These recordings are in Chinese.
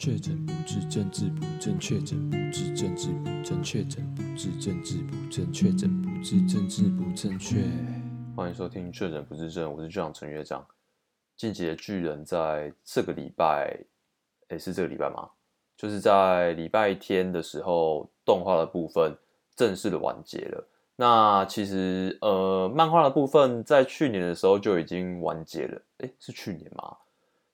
确诊不治，政治不正确；确诊不治，政治不正确；确诊不治，政治不正确；确诊不治，政治不正确。欢迎收听《确诊不治症》，我是队长陈乐章。进击的巨人在这个礼拜，诶，是这个礼拜吗？就是在礼拜天的时候，动画的部分正式的完结了。那其实，呃，漫画的部分在去年的时候就已经完结了。诶，是去年吗？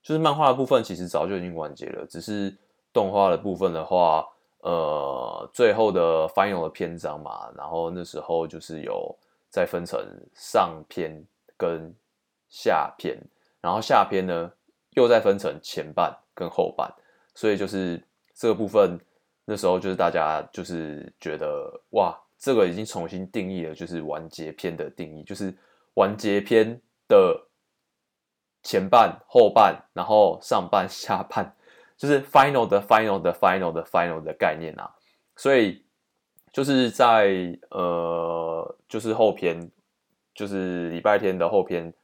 就是漫画的部分其实早就已经完结了，只是动画的部分的话，呃，最后的 final 的篇章嘛，然后那时候就是有再分成上篇跟下篇，然后下篇呢又再分成前半跟后半，所以就是这个部分那时候就是大家就是觉得哇，这个已经重新定义了，就是完结篇的定义，就是完结篇的。前半、后半，然后上半、下半，就是 final 的 final 的 final 的 final 的概念啊。所以就是在呃，就是后篇，就是礼拜天的后篇，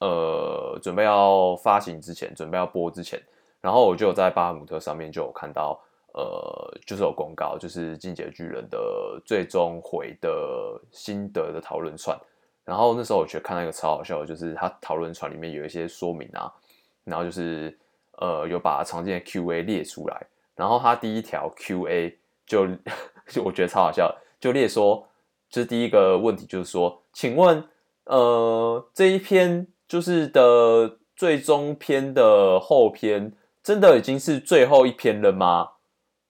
呃，准备要发行之前，准备要播之前，然后我就在巴哈姆特上面就有看到，呃，就是有公告，就是进阶巨人的最终回的心得的讨论串。然后那时候我觉得看到一个超好笑的，就是他讨论串里面有一些说明啊，然后就是呃有把常见的 Q&A 列出来，然后他第一条 Q&A 就 就我觉得超好笑，就列说，就是第一个问题就是说，请问呃这一篇就是的最终篇的后篇，真的已经是最后一篇了吗？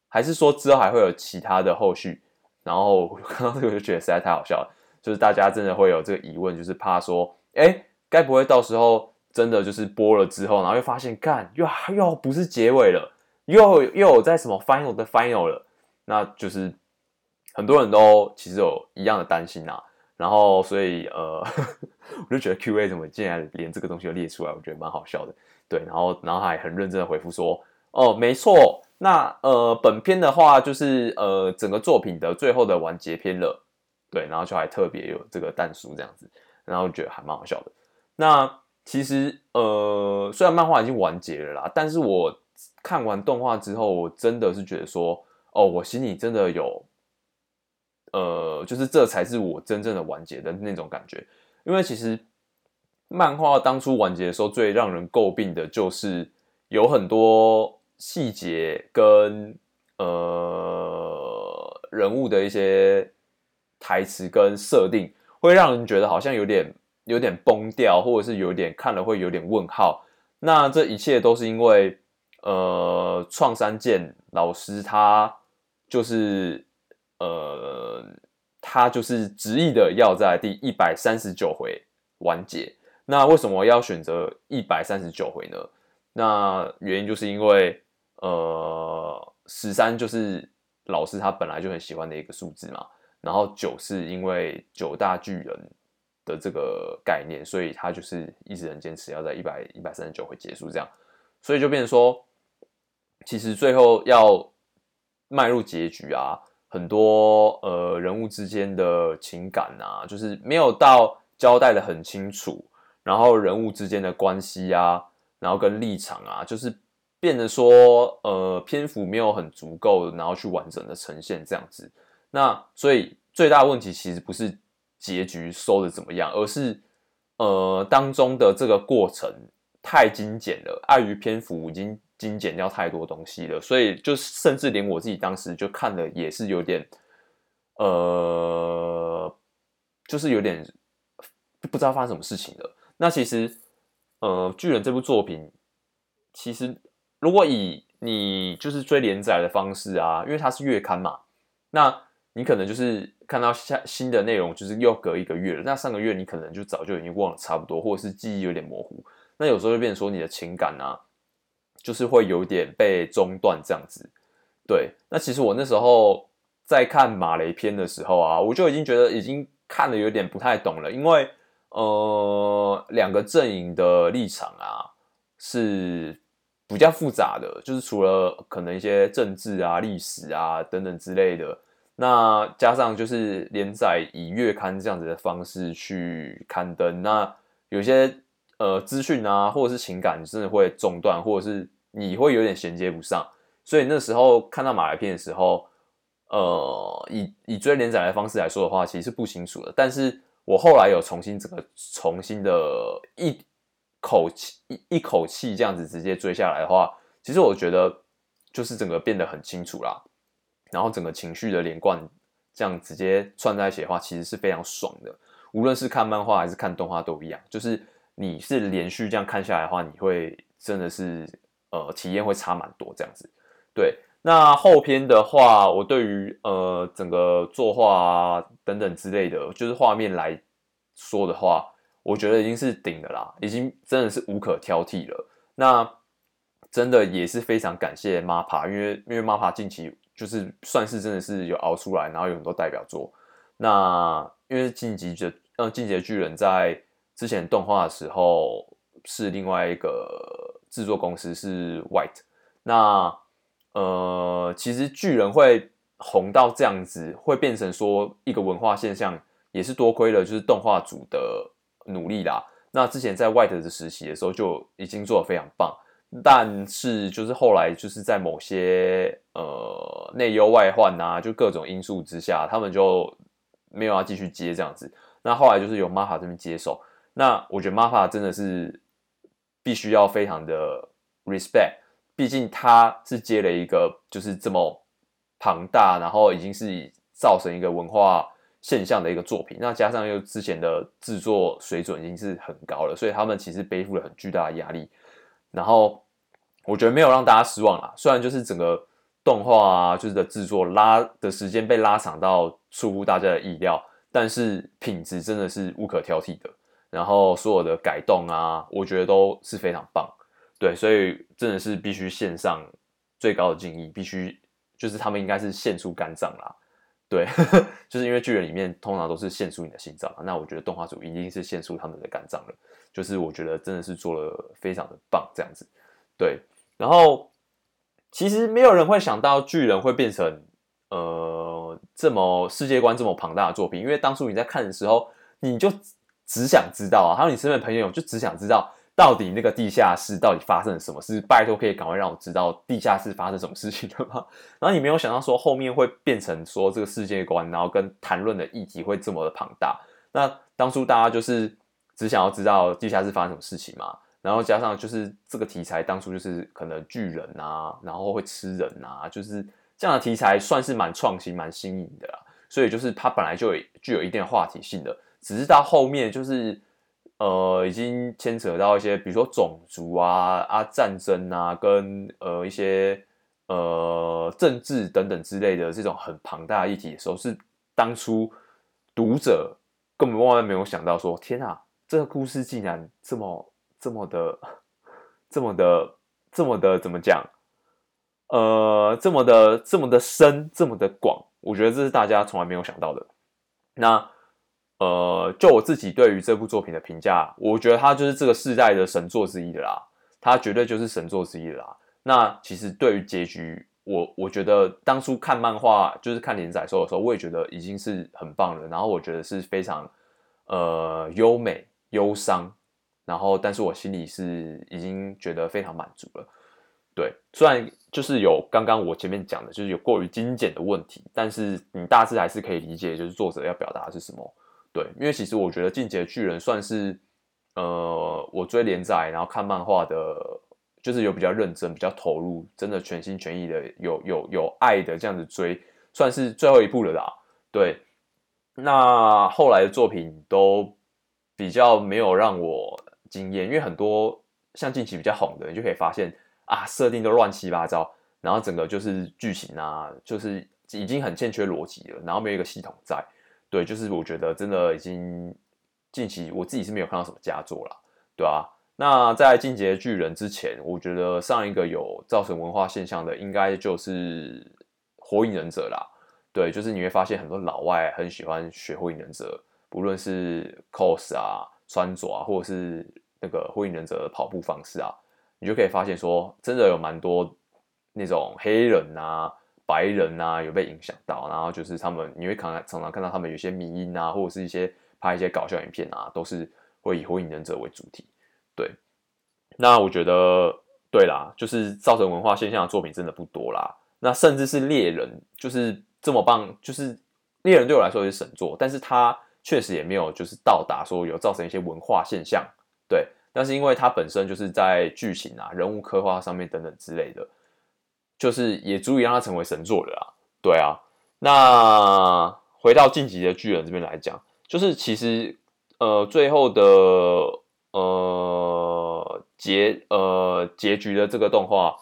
还是说之后还会有其他的后续？然后我看到这个我就觉得实在太好笑了。就是大家真的会有这个疑问，就是怕说，哎，该不会到时候真的就是播了之后，然后又发现，干又又不是结尾了，又又有在什么 final 的 final 了，那就是很多人都其实有一样的担心啊。然后所以呃，我就觉得 QA 怎么竟然连这个东西都列出来，我觉得蛮好笑的。对，然后然后还很认真的回复说，哦，没错，那呃本片的话就是呃整个作品的最后的完结篇了。对，然后就还特别有这个弹书这样子，然后觉得还蛮好笑的。那其实呃，虽然漫画已经完结了啦，但是我看完动画之后，我真的是觉得说，哦，我心里真的有，呃，就是这才是我真正的完结的那种感觉。因为其实漫画当初完结的时候，最让人诟病的就是有很多细节跟呃人物的一些。台词跟设定会让人觉得好像有点有点崩掉，或者是有点看了会有点问号。那这一切都是因为，呃，创三剑老师他就是呃，他就是执意的要在第一百三十九回完结。那为什么要选择一百三十九回呢？那原因就是因为，呃，十三就是老师他本来就很喜欢的一个数字嘛。然后九是因为九大巨人的这个概念，所以他就是一直很坚持要在一百一百三十九回结束这样，所以就变成说，其实最后要迈入结局啊，很多呃人物之间的情感啊，就是没有到交代的很清楚，然后人物之间的关系啊，然后跟立场啊，就是变得说呃篇幅没有很足够，然后去完整的呈现这样子。那所以最大的问题其实不是结局收的怎么样，而是呃当中的这个过程太精简了，碍于篇幅已经精简掉太多东西了，所以就甚至连我自己当时就看了也是有点呃，就是有点不知道发生什么事情了。那其实呃巨人这部作品，其实如果以你就是追连载的方式啊，因为它是月刊嘛，那你可能就是看到下新的内容，就是又隔一个月了。那上个月你可能就早就已经忘了差不多，或者是记忆有点模糊。那有时候就变成说你的情感啊，就是会有点被中断这样子。对，那其实我那时候在看马雷篇的时候啊，我就已经觉得已经看的有点不太懂了，因为呃两个阵营的立场啊是比较复杂的，就是除了可能一些政治啊、历史啊等等之类的。那加上就是连载以月刊这样子的方式去刊登，那有些呃资讯啊，或者是情感真的会中断，或者是你会有点衔接不上。所以那时候看到马来片的时候，呃，以以追连载的方式来说的话，其实是不清楚的。但是我后来有重新整个重新的一口气一一口气这样子直接追下来的话，其实我觉得就是整个变得很清楚啦。然后整个情绪的连贯这样直接串在一起的话，其实是非常爽的。无论是看漫画还是看动画都一样，就是你是连续这样看下来的话，你会真的是呃体验会差蛮多这样子。对，那后篇的话，我对于呃整个作画啊等等之类的，就是画面来说的话，我觉得已经是顶的啦，已经真的是无可挑剔了。那真的也是非常感谢 MAPA，因为因为 MAPA 近期就是算是真的是有熬出来，然后有很多代表作。那因为进击的嗯进击的巨人在之前动画的时候是另外一个制作公司是 White，那呃其实巨人会红到这样子，会变成说一个文化现象，也是多亏了就是动画组的努力啦。那之前在 White 的时期的时候就已经做的非常棒，但是就是后来就是在某些呃内忧外患啊，就各种因素之下，他们就。没有要继续接这样子，那后来就是由 MAPPA 这边接手。那我觉得 MAPPA 真的是必须要非常的 respect，毕竟他是接了一个就是这么庞大，然后已经是造成一个文化现象的一个作品。那加上又之前的制作水准已经是很高了，所以他们其实背负了很巨大的压力。然后我觉得没有让大家失望啦，虽然就是整个。动画啊，就是的制作拉的时间被拉长到出乎大家的意料，但是品质真的是无可挑剔的。然后所有的改动啊，我觉得都是非常棒。对，所以真的是必须献上最高的敬意，必须就是他们应该是献出肝脏啦。对，就是因为巨人里面通常都是献出你的心脏，那我觉得动画组一定是献出他们的肝脏了。就是我觉得真的是做了非常的棒，这样子。对，然后。其实没有人会想到巨人会变成呃这么世界观这么庞大的作品，因为当初你在看的时候，你就只想知道啊，还有你身边的朋友就只想知道到底那个地下室到底发生了什么事，拜托可以赶快让我知道地下室发生什么事情了吗？然后你没有想到说后面会变成说这个世界观，然后跟谈论的议题会这么的庞大。那当初大家就是只想要知道地下室发生什么事情嘛。然后加上就是这个题材，当初就是可能巨人啊，然后会吃人啊，就是这样的题材算是蛮创新、蛮新颖的啦。所以就是它本来就有具有一定的话题性的，只是到后面就是呃，已经牵扯到一些，比如说种族啊、啊战争啊，跟呃一些呃政治等等之类的这种很庞大的议题的时候，是当初读者根本万万没有想到说，天啊，这个故事竟然这么。这么的，这么的，这么的，怎么讲？呃，这么的，这么的深，这么的广，我觉得这是大家从来没有想到的。那，呃，就我自己对于这部作品的评价，我觉得它就是这个世代的神作之一的啦，它绝对就是神作之一的啦。那其实对于结局，我我觉得当初看漫画，就是看连载的时候，我也觉得已经是很棒了。然后我觉得是非常，呃，优美、忧伤。然后，但是我心里是已经觉得非常满足了。对，虽然就是有刚刚我前面讲的，就是有过于精简的问题，但是你大致还是可以理解，就是作者要表达的是什么。对，因为其实我觉得《进击的巨人》算是呃，我追连载然后看漫画的，就是有比较认真、比较投入，真的全心全意的有有有爱的这样子追，算是最后一部了啦。对，那后来的作品都比较没有让我。惊艳，因为很多像近期比较红的，你就可以发现啊，设定都乱七八糟，然后整个就是剧情啊，就是已经很欠缺逻辑了，然后没有一个系统在，对，就是我觉得真的已经近期我自己是没有看到什么佳作啦，对啊，那在进阶巨人之前，我觉得上一个有造成文化现象的，应该就是火影忍者啦，对，就是你会发现很多老外很喜欢学火影忍者，不论是 cos 啊。穿着啊，或者是那个火影忍者的跑步方式啊，你就可以发现说，真的有蛮多那种黑人啊、白人啊有被影响到，然后就是他们，你会看常常看到他们有些迷因啊，或者是一些拍一些搞笑影片啊，都是会以火影忍者为主题。对，那我觉得对啦，就是造成文化现象的作品真的不多啦。那甚至是猎人，就是这么棒，就是猎人对我来说也是神作，但是他确实也没有就是到达说有造成一些文化现象，对。但是因为它本身就是在剧情啊、人物刻画上面等等之类的，就是也足以让它成为神作的啦。对啊，那回到晋级的巨人这边来讲，就是其实呃最后的呃结呃结局的这个动画，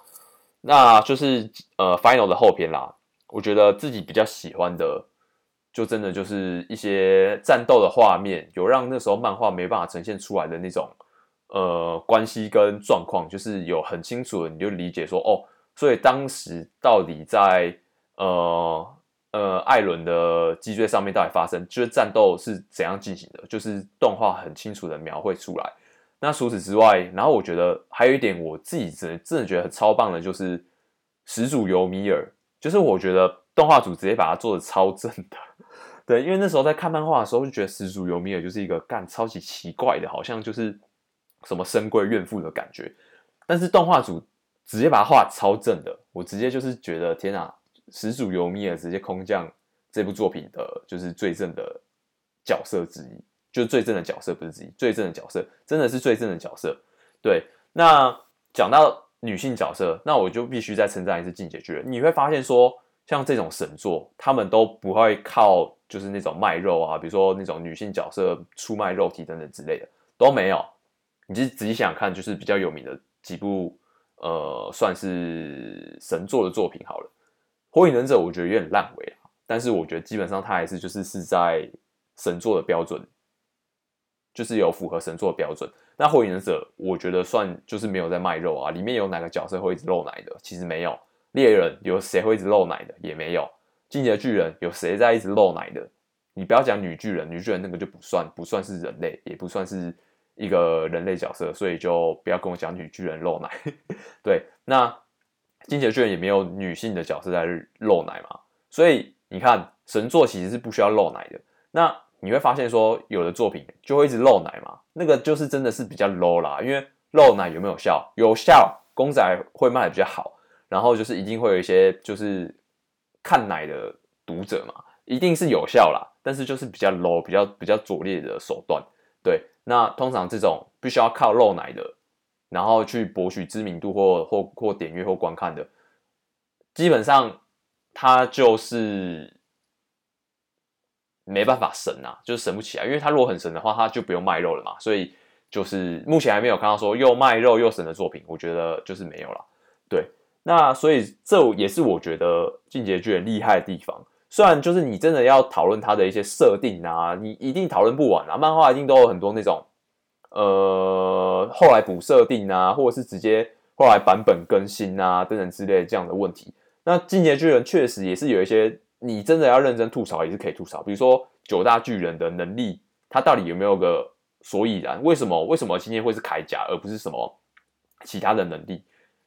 那就是呃 final 的后篇啦。我觉得自己比较喜欢的，就真的就是一些战斗的画面，有让那时候漫画没办法呈现出来的那种。呃，关系跟状况就是有很清楚的，你就理解说哦，所以当时到底在呃呃艾伦的脊椎上面到底发生，就是战斗是怎样进行的，就是动画很清楚的描绘出来。那除此之外，然后我觉得还有一点我自己真真的觉得很超棒的，就是始祖尤米尔，就是我觉得动画组直接把它做的超正的，对，因为那时候在看漫画的时候就觉得始祖尤米尔就是一个干超级奇怪的，好像就是。什么深闺怨妇的感觉，但是动画组直接把它画超正的，我直接就是觉得天啊，始祖尤米尔直接空降这部作品的，就是最正的角色之一，就是最正的角色不是之一，最正的角色真的是最正的角色。对，那讲到女性角色，那我就必须再称赞一次进击巨人。你会发现说，像这种神作，他们都不会靠就是那种卖肉啊，比如说那种女性角色出卖肉体等等之类的都没有。你就仔细想看，就是比较有名的几部，呃，算是神作的作品好了。火影忍者我觉得有点烂尾啊，但是我觉得基本上它还是就是是在神作的标准，就是有符合神作的标准。那火影忍者我觉得算就是没有在卖肉啊，里面有哪个角色会一直露奶的？其实没有。猎人有谁会一直露奶的？也没有。进阶巨人有谁在一直露奶的？你不要讲女巨人，女巨人那个就不算，不算是人类，也不算是。一个人类角色，所以就不要跟我讲女巨人露奶。对，那进击的巨人也没有女性的角色在露奶嘛，所以你看神作其实是不需要露奶的。那你会发现说，有的作品就会一直露奶嘛，那个就是真的是比较 low 啦。因为露奶有没有效？有效，公仔会卖的比较好，然后就是一定会有一些就是看奶的读者嘛，一定是有效啦。但是就是比较 low，比较比较拙劣的手段，对。那通常这种必须要靠露奶的，然后去博取知名度或或或点阅或观看的，基本上他就是没办法神啊，就是神不起来。因为他如果很神的话，他就不用卖肉了嘛。所以就是目前还没有看到说又卖肉又神的作品，我觉得就是没有了。对，那所以这也是我觉得进阶巨人厉害的地方。虽然就是你真的要讨论它的一些设定啊，你一定讨论不完啊。漫画一定都有很多那种，呃，后来补设定啊，或者是直接后来版本更新啊等等之类这样的问题。那进阶巨人确实也是有一些你真的要认真吐槽也是可以吐槽，比如说九大巨人的能力，它到底有没有个所以然？为什么为什么今天会是铠甲而不是什么其他的能力？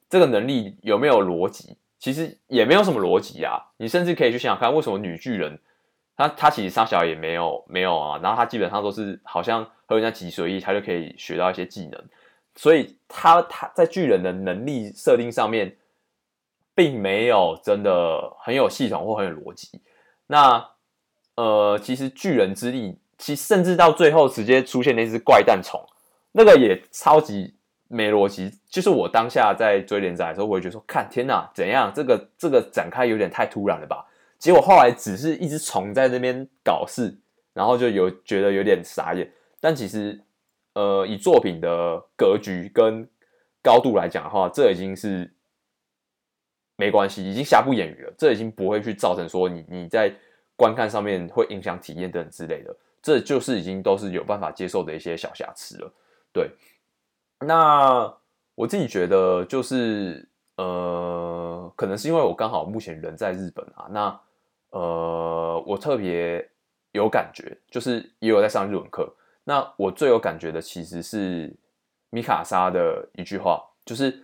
这个能力有没有逻辑？其实也没有什么逻辑啊，你甚至可以去想想看，为什么女巨人，她她其实杀小也没有没有啊，然后她基本上都是好像和人家挤随意，她就可以学到一些技能，所以她她在巨人的能力设定上面，并没有真的很有系统或很有逻辑。那呃，其实巨人之力，其甚至到最后直接出现那只怪诞虫，那个也超级。没逻辑，就是我当下在追连载的时候，我会觉得说，看天哪，怎样？这个这个展开有点太突然了吧？结果后来只是一只虫在那边搞事，然后就有觉得有点傻眼。但其实，呃，以作品的格局跟高度来讲的话，这已经是没关系，已经瑕不掩瑜了。这已经不会去造成说你你在观看上面会影响体验等之类的，这就是已经都是有办法接受的一些小瑕疵了，对。那我自己觉得就是呃，可能是因为我刚好目前人在日本啊，那呃，我特别有感觉，就是也有在上日文课。那我最有感觉的其实是米卡莎的一句话，就是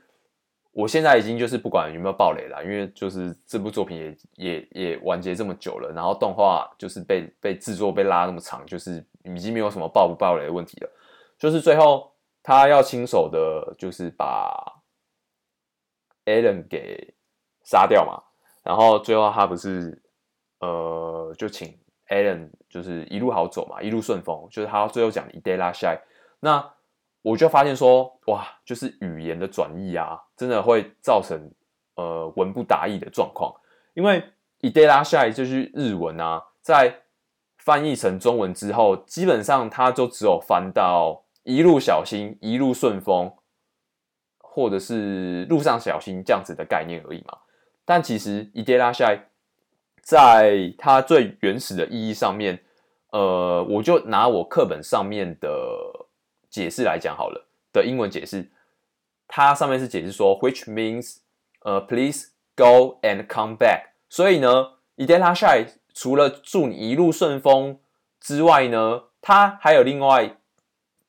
我现在已经就是不管有没有爆雷了，因为就是这部作品也也也完结这么久了，然后动画就是被被制作被拉那么长，就是已经没有什么爆不爆雷的问题了，就是最后。他要亲手的，就是把 Alan 给杀掉嘛，然后最后他不是呃就请 Alan 就是一路好走嘛，一路顺风，就是他最后讲 “ide la shy”，那我就发现说哇，就是语言的转译啊，真的会造成呃文不达意的状况，因为 “ide la shy” 就是日文啊，在翻译成中文之后，基本上他就只有翻到一路小心、一路顺风，或者是路上小心这样子的概念而已嘛。但其实 ide la shy 在它最原始的意义上面，呃，我就拿我课本上面的解释来讲好了的英文解释，它上面是解释说，which means 呃，please go and come back。所以呢，ide la shy。除了祝你一路顺风之外呢，它还有另外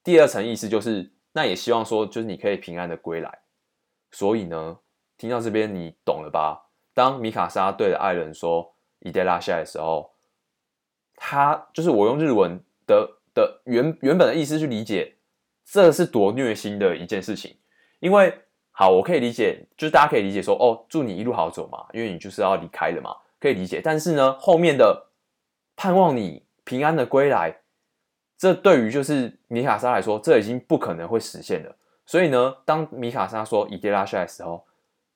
第二层意思，就是那也希望说，就是你可以平安的归来。所以呢，听到这边你懂了吧？当米卡莎对着艾伦说“いってらっしゃい”的时候，他就是我用日文的的原原本的意思去理解，这是多虐心的一件事情。因为好，我可以理解，就是大家可以理解说，哦，祝你一路好走嘛，因为你就是要离开了嘛。可以理解，但是呢，后面的盼望你平安的归来， 这对于就是米卡莎来说，这已经不可能会实现了。所以呢，当米卡莎说“いってらっしゃい”的时候，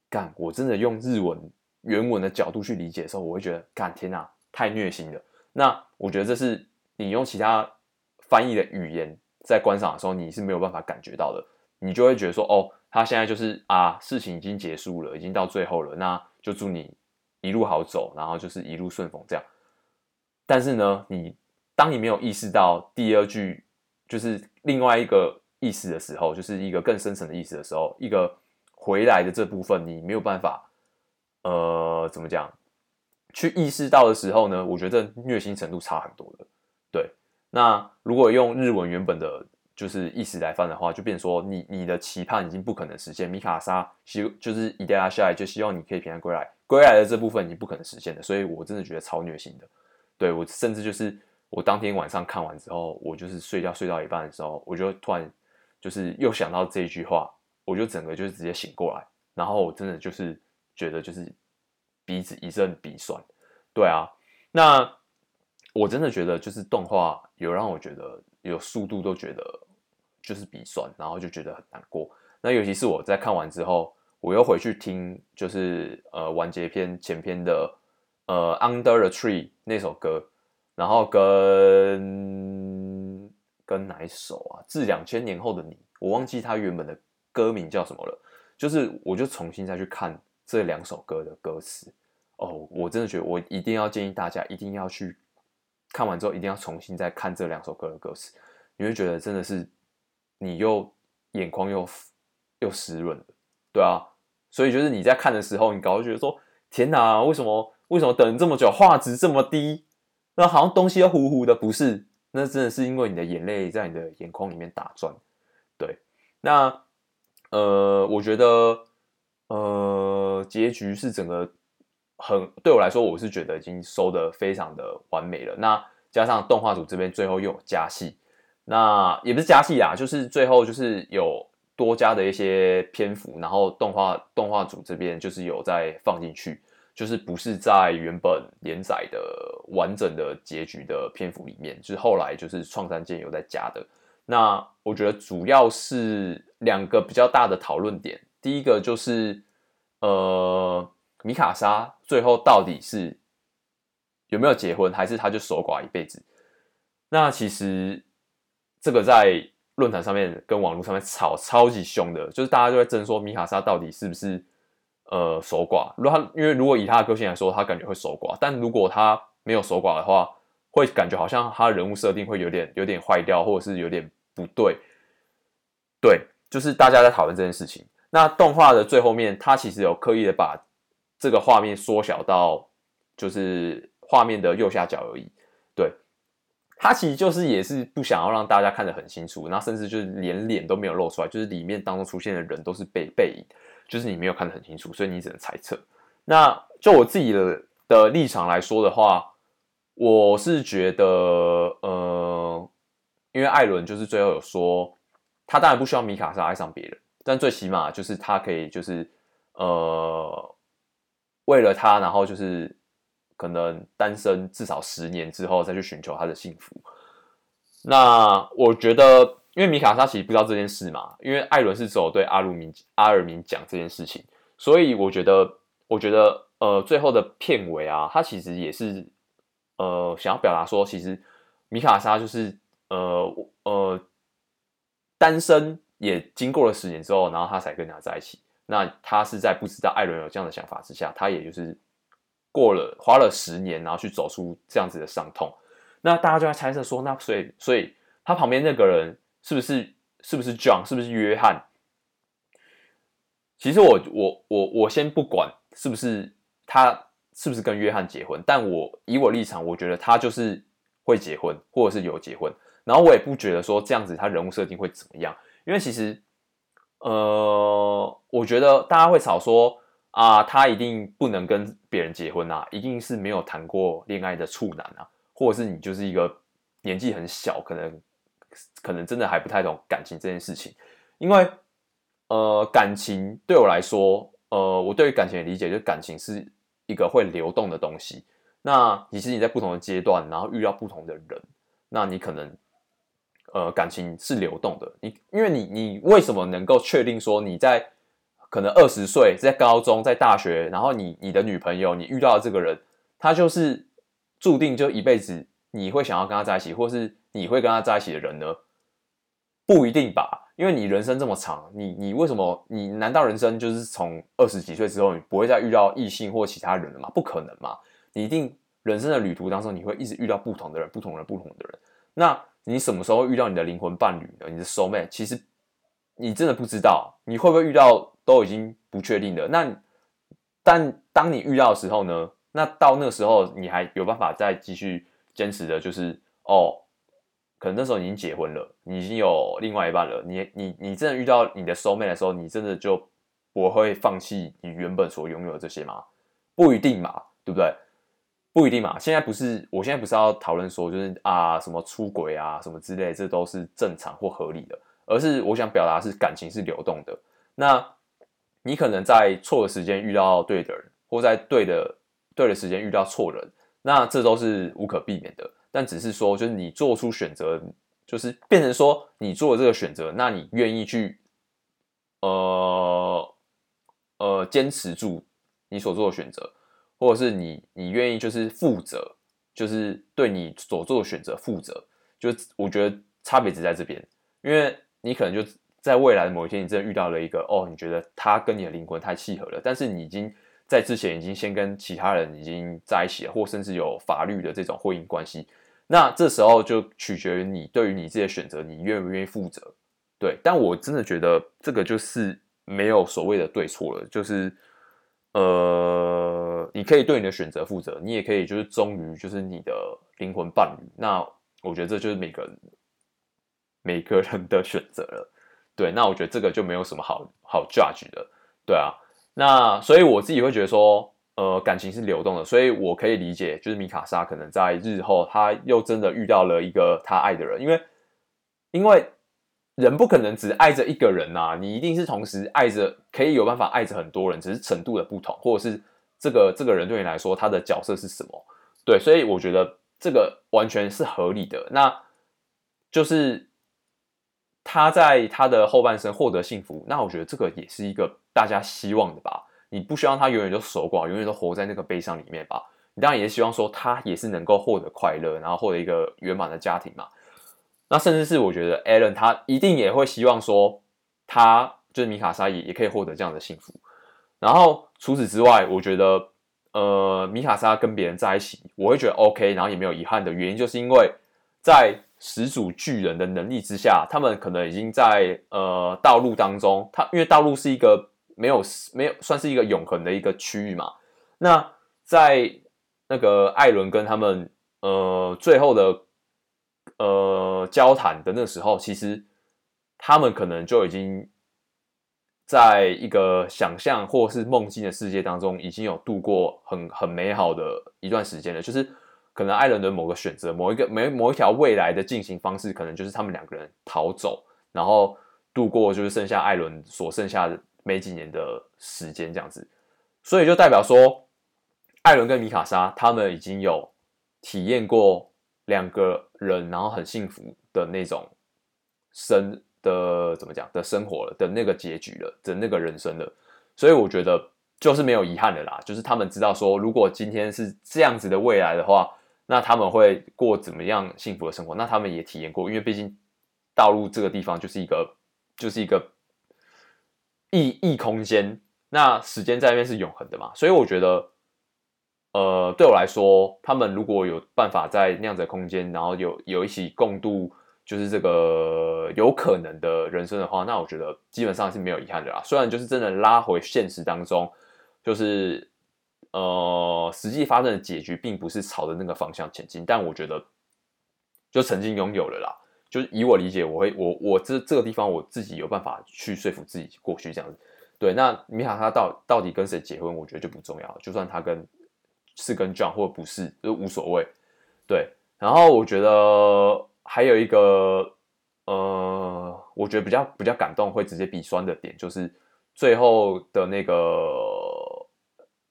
干，我真的用日文原文的角度去理解的时候，我会觉得，干，天哪，太虐心了。那我觉得这是你用其他翻译的语言在观赏的时候，你是没有办法感觉到的。你就会觉得说，哦，他现在就是啊，事情已经结束了，已经到最后了，那就祝你。一路好走，然后就是一路顺风这样。但是呢，你 当你没有意识到第二句就是另外一个意思的时候，就是一个更深层的意思的时候，一个回来的这部分你没有办法，呃，怎么讲？去意识到的时候呢，我觉得这虐心程度差很多的。对，那如果用日文原本的就是意思来翻的话，就变成说你你的期盼已经不可能实现。米卡莎希就是いってらっしゃい，就希望你可以平安归来。归来的这部分已经不可能实现的，所以我真的觉得超虐心的。对，我甚至就是 我当天晚上看完之后，我就是睡觉睡到一半的时候，我就突然就是又想到这一句话，我就整个就是直接醒过来，然后我真的就是觉得就是鼻子一阵鼻酸。对啊，那我真的觉得就是动画有让我觉得有速度都觉得就是鼻酸，然后就觉得很难过。那尤其是我在看完之后。我又回去听，就是呃完结篇前篇的呃 Under the Tree 那首歌，然后跟跟哪一首啊？致两千年后的你，我忘记它原本的歌名叫什么了。就是我就重新再去看这两首歌的歌词哦，我真的觉得我一定要建议大家一定要去看完之后一定要重新再看这两首歌的歌词，你会觉得真的是你又眼眶又又湿润了，对啊。所以就是你在看的时候，你搞会觉得说：“天哪，为什么为什么等这么久，画质这么低？那好像东西都糊糊的。”不是，那真的是因为你的眼泪在你的眼眶里面打转。对，那呃，我觉得呃，结局是整个很对我来说，我是觉得已经收的非常的完美了。那加上动画组这边最后又有加戏，那也不是加戏啦，就是最后就是有。多加的一些篇幅，然后动画动画组这边就是有在放进去，就是不是在原本连载的完整的结局的篇幅里面，就是后来就是创山健有在加的。那我觉得主要是两个比较大的讨论点，第一个就是呃，米卡莎最后到底是有没有结婚，还是他就守寡一辈子？那其实这个在。论坛上面跟网络上面吵超级凶的，就是大家都在争说米卡莎到底是不是呃守寡。如果他因为如果以他的个性来说，他感觉会守寡，但如果他没有守寡的话，会感觉好像他人物设定会有点有点坏掉，或者是有点不对。对，就是大家在讨论这件事情。那动画的最后面，他其实有刻意的把这个画面缩小到就是画面的右下角而已。对。他其实就是也是不想要让大家看得很清楚，然后甚至就是连脸都没有露出来，就是里面当中出现的人都是背背影，就是你没有看得很清楚，所以你只能猜测。那就我自己的的立场来说的话，我是觉得，呃，因为艾伦就是最后有说，他当然不需要米卡莎爱上别人，但最起码就是他可以就是呃，为了他，然后就是可能单身至少十年之后再去寻求他的幸福。那我觉得，因为米卡莎其实不知道这件事嘛，因为艾伦是只有对阿鲁明阿尔明讲这件事情，所以我觉得，我觉得，呃，最后的片尾啊，他其实也是，呃，想要表达说，其实米卡莎就是，呃呃，单身也经过了十年之后，然后他才跟他在一起。那他是在不知道艾伦有这样的想法之下，他也就是过了花了十年，然后去走出这样子的伤痛。那大家就在猜测说，那所以所以他旁边那个人是不是是不是 John，是不是约翰？其实我我我我先不管是不是他是不是跟约翰结婚，但我以我立场，我觉得他就是会结婚，或者是有结婚。然后我也不觉得说这样子他人物设定会怎么样，因为其实呃，我觉得大家会吵说啊，他一定不能跟别人结婚啊，一定是没有谈过恋爱的处男啊。或者是你就是一个年纪很小，可能可能真的还不太懂感情这件事情，因为呃，感情对我来说，呃，我对于感情的理解就是感情是一个会流动的东西。那其实你在不同的阶段，然后遇到不同的人，那你可能呃，感情是流动的。你因为你你为什么能够确定说你在可能二十岁在高中在大学，然后你你的女朋友你遇到的这个人，他就是。注定就一辈子，你会想要跟他在一起，或是你会跟他在一起的人呢？不一定吧，因为你人生这么长，你你为什么？你难道人生就是从二十几岁之后，你不会再遇到异性或其他人了吗？不可能嘛！你一定人生的旅途当中，你会一直遇到不同的人，不同的不同的人。那你什么时候遇到你的灵魂伴侣呢？你的 soul mate？其实你真的不知道，你会不会遇到都已经不确定的。那但当你遇到的时候呢？那到那个时候，你还有办法再继续坚持的，就是哦，可能那时候已经结婚了，你已经有另外一半了，你你你真的遇到你的 soul mate 的时候，你真的就不会放弃你原本所拥有的这些吗？不一定嘛，对不对？不一定嘛。现在不是，我现在不是要讨论说，就是啊什么出轨啊什么之类，这都是正常或合理的，而是我想表达是感情是流动的。那你可能在错的时间遇到对的人，或在对的。对的时间遇到错人，那这都是无可避免的。但只是说，就是你做出选择，就是变成说你做了这个选择，那你愿意去，呃呃，坚持住你所做的选择，或者是你你愿意就是负责，就是对你所做的选择负责。就我觉得差别只在这边，因为你可能就在未来的某一天，你真的遇到了一个哦，你觉得他跟你的灵魂太契合了，但是你已经。在之前已经先跟其他人已经在一起了，或甚至有法律的这种婚姻关系，那这时候就取决于你对于你自己的选择，你愿不愿意负责？对，但我真的觉得这个就是没有所谓的对错了，就是呃，你可以对你的选择负责，你也可以就是忠于就是你的灵魂伴侣。那我觉得这就是每个人每个人的选择了。对，那我觉得这个就没有什么好好 judge 的。对啊。那所以我自己会觉得说，呃，感情是流动的，所以我可以理解，就是米卡莎可能在日后，他又真的遇到了一个他爱的人，因为，因为人不可能只爱着一个人呐、你一定是同时爱着，可以有办法爱着很多人，只是程度的不同，或者是这个这个人对你来说他的角色是什么？对，所以我觉得这个完全是合理的。那就是他在他的后半生获得幸福，那我觉得这个也是一个。大家希望的吧，你不希望他永远都守寡，永远都活在那个悲伤里面吧？你当然也希望说他也是能够获得快乐，然后获得一个圆满的家庭嘛。那甚至是我觉得 Alan 他一定也会希望说，他就是米卡莎也也可以获得这样的幸福。然后除此之外，我觉得呃米卡莎跟别人在一起，我会觉得 OK，然后也没有遗憾的原因，就是因为在始祖巨人的能力之下，他们可能已经在呃道路当中，他因为道路是一个。没有没有算是一个永恒的一个区域嘛？那在那个艾伦跟他们呃最后的呃交谈的那时候，其实他们可能就已经在一个想象或是梦境的世界当中，已经有度过很很美好的一段时间了。就是可能艾伦的某个选择，某一个某某一条未来的进行方式，可能就是他们两个人逃走，然后度过就是剩下艾伦所剩下的。没几年的时间这样子，所以就代表说，艾伦跟米卡莎他们已经有体验过两个人然后很幸福的那种生的怎么讲的生活了的那个结局了的那个人生了，所以我觉得就是没有遗憾的啦，就是他们知道说，如果今天是这样子的未来的话，那他们会过怎么样幸福的生活？那他们也体验过，因为毕竟道路这个地方就是一个就是一个异异空间，那时间在那边是永恒的嘛，所以我觉得，呃，对我来说，他们如果有办法在那样子的空间，然后有有一起共度。就是这个有可能的人生的话，那我觉得基本上是没有遗憾的啦。虽然就是真的拉回现实当中，就是呃实际发生的结局并不是朝着那个方向前进，但我觉得就曾经拥有了啦。就是以我理解，我会我我这这个地方我自己有办法去说服自己过去这样子。对，那米卡他到到底跟谁结婚，我觉得就不重要。就算他跟是跟 John 或者不是，就无所谓。对，然后我觉得。还有一个，呃，我觉得比较比较感动，会直接鼻酸的点，就是最后的那个，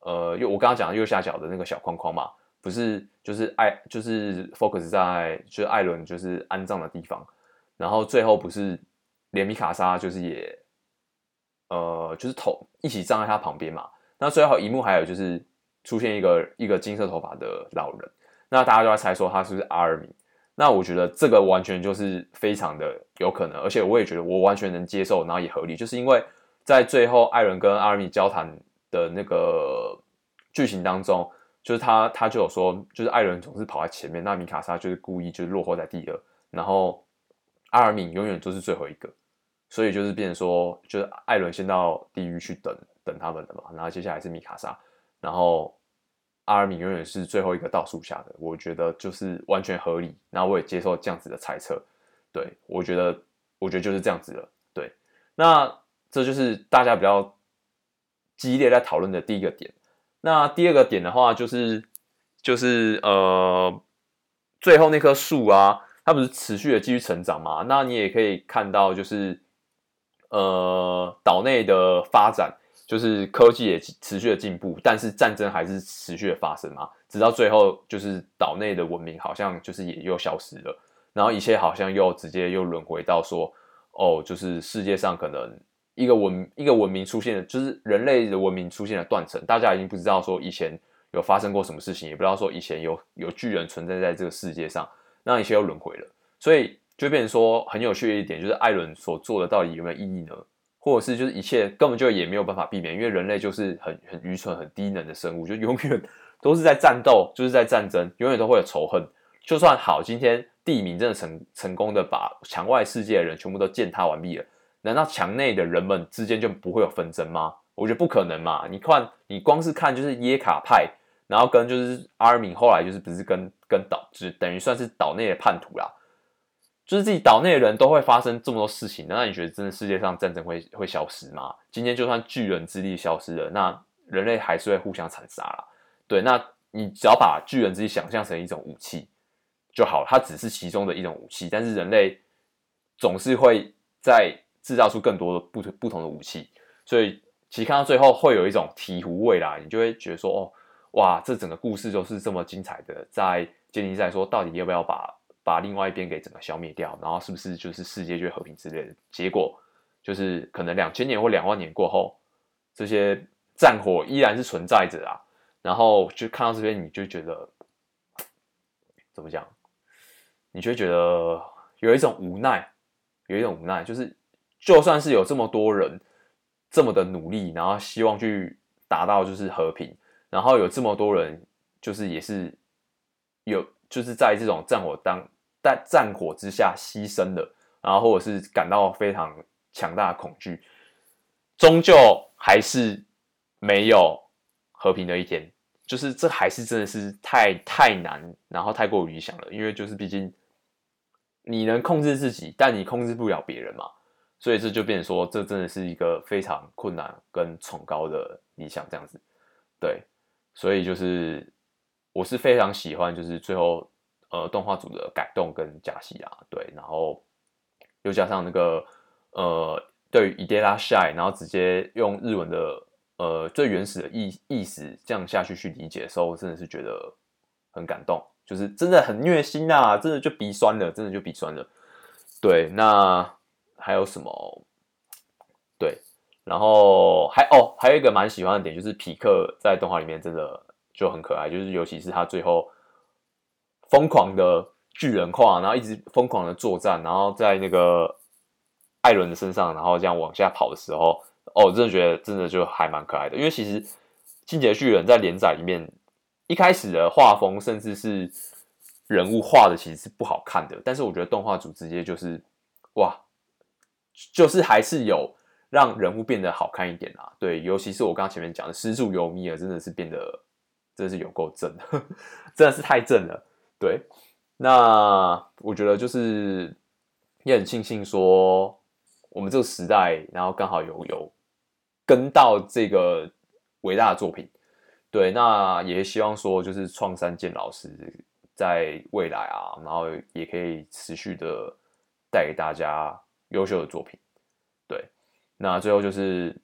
呃，右我刚刚讲的右下角的那个小框框嘛，不是就是艾就是 focus 在就是艾伦就是安葬的地方，然后最后不是连米卡莎就是也，呃，就是头一起葬在他旁边嘛，那最后一幕还有就是出现一个一个金色头发的老人，那大家都在猜说他是不是阿尔米。那我觉得这个完全就是非常的有可能，而且我也觉得我完全能接受，然后也合理，就是因为在最后艾伦跟阿尔米交谈的那个剧情当中，就是他他就有说，就是艾伦总是跑在前面，那米卡莎就是故意就是落后在第二，然后阿尔米永远都是最后一个，所以就是变成说，就是艾伦先到地狱去等等他们的嘛，然后接下来是米卡莎，然后。阿尔敏永远是最后一个到树下的，我觉得就是完全合理，然后我也接受这样子的猜测。对，我觉得，我觉得就是这样子了。对，那这就是大家比较激烈在讨论的第一个点。那第二个点的话，就是就是呃，最后那棵树啊，它不是持续的继续成长嘛？那你也可以看到，就是呃，岛内的发展。就是科技也持续的进步，但是战争还是持续的发生嘛，直到最后就是岛内的文明好像就是也又消失了，然后一切好像又直接又轮回到说，哦，就是世界上可能一个文一个文明出现了，就是人类的文明出现了断层，大家已经不知道说以前有发生过什么事情，也不知道说以前有有巨人存在在这个世界上，那一切又轮回了，所以就变成说很有趣的一点就是艾伦所做的到底有没有意义呢？或者是就是一切根本就也没有办法避免，因为人类就是很很愚蠢、很低能的生物，就永远都是在战斗，就是在战争，永远都会有仇恨。就算好，今天地名真的成成功的把墙外世界的人全部都践踏完毕了，难道墙内的人们之间就不会有纷争吗？我觉得不可能嘛！你看，你光是看就是耶卡派，然后跟就是阿尔敏后来就是不是跟跟岛，就等于算是岛内的叛徒啦。就是自己岛内的人都会发生这么多事情，那你觉得真的世界上战争会会消失吗？今天就算巨人之力消失了，那人类还是会互相残杀啦。对，那你只要把巨人之力想象成一种武器就好了，它只是其中的一种武器，但是人类总是会在制造出更多的不同不同的武器，所以其实看到最后会有一种醍醐味啦，你就会觉得说，哦，哇，这整个故事都是这么精彩的，在建立在说到底要不要把。把另外一边给整个消灭掉，然后是不是就是世界就会和平之类的？结果就是可能两千年或两万年过后，这些战火依然是存在着啊。然后就看到这边，你就觉得怎么讲？你就觉得有一种无奈，有一种无奈，就是就算是有这么多人这么的努力，然后希望去达到就是和平，然后有这么多人就是也是有。就是在这种战火当在战火之下牺牲的，然后或者是感到非常强大的恐惧，终究还是没有和平的一天。就是这还是真的是太太难，然后太过于理想了。因为就是毕竟你能控制自己，但你控制不了别人嘛，所以这就变成说，这真的是一个非常困难跟崇高的理想这样子。对，所以就是。我是非常喜欢，就是最后呃动画组的改动跟加戏啊，对，然后又加上那个呃对于 Itterashai，然后直接用日文的呃最原始的意意思这样下去去理解的时候，我真的是觉得很感动，就是真的很虐心啊，真的就鼻酸了，真的就鼻酸了。对，那还有什么？对，然后还哦，还有一个蛮喜欢的点就是匹克在动画里面真的就很可爱，就是尤其是他最后疯狂的巨人化，然后一直疯狂的作战，然后在那个。艾伦的身上，然后这样往下跑的时候，哦，我真的觉得真的就还蛮可爱的。因为其实《进击的巨人》在连载里面一开始的画风，甚至是人物画的，其实是不好看的。但是我觉得动画组直接就是哇，就是还是有让人物变得好看一点啦。对，尤其是我刚刚前面讲的施助尤米尔，真的是变得真的是有够正，真的是太正了。对，那我觉得就是也很庆幸说。我们这个时代，然后刚好有有跟到这个伟大的作品，对，那也希望说，就是创山健老师在未来啊，然后也可以持续的带给大家优秀的作品，对，那最后就是，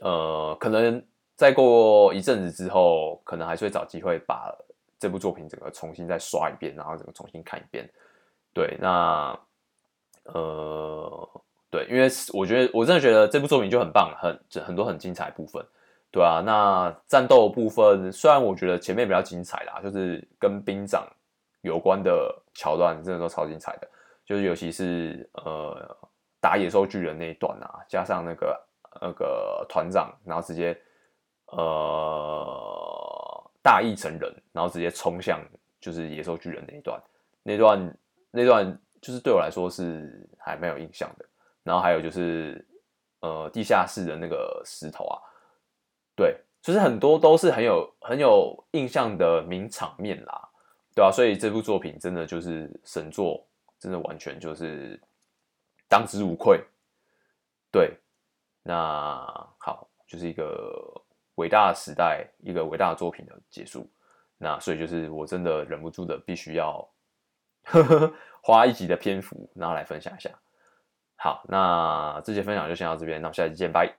呃，可能再过一阵子之后，可能还是会找机会把这部作品整个重新再刷一遍，然后整个重新看一遍，对，那，呃。对，因为我觉得我真的觉得这部作品就很棒，很很多很精彩的部分，对啊。那战斗部分虽然我觉得前面比较精彩啦，就是跟兵长有关的桥段真的都超精彩的，就是尤其是呃打野兽巨人那一段啊，加上那个那个团长，然后直接呃大义成人，然后直接冲向就是野兽巨人那一段，那段那段就是对我来说是还蛮有印象的。然后还有就是，呃，地下室的那个石头啊，对，就是很多都是很有很有印象的名场面啦，对啊，所以这部作品真的就是神作，真的完全就是当之无愧。对，那好，就是一个伟大的时代，一个伟大的作品的结束。那所以就是我真的忍不住的必须要呵 呵花一集的篇幅，然后来分享一下。好，那这节分享就先到这边，那我们下期见，拜。